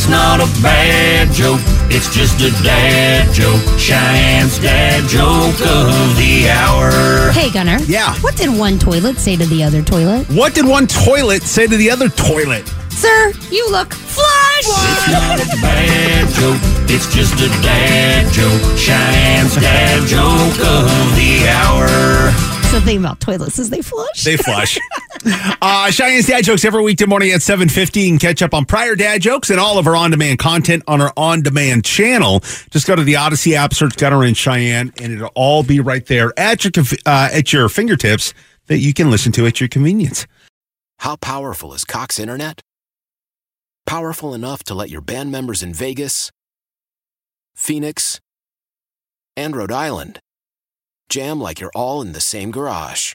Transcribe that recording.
It's not a bad joke, it's just a dad joke. Cheyenne's dad joke of the hour. Hey, Gunner. Yeah. What did one toilet say to the other toilet? What did one toilet say to the other toilet? Sir, you look flush. It's not a bad joke, it's just a dad joke. Cheyenne's dad joke of the hour. That's the thing about toilets is they flush. They flush. uh, Cheyenne's Dad Jokes every weekday morning at 7.15. Catch up on prior dad jokes and all of our on-demand content on our on-demand channel. Just go to the Audacy app, search Gunner and Cheyenne, and it'll all be right there at your, uh, at your fingertips that you can listen to at your convenience. How powerful is Cox Internet? Powerful enough to let your band members in Vegas, Phoenix, and Rhode Island jam like you're all in the same garage.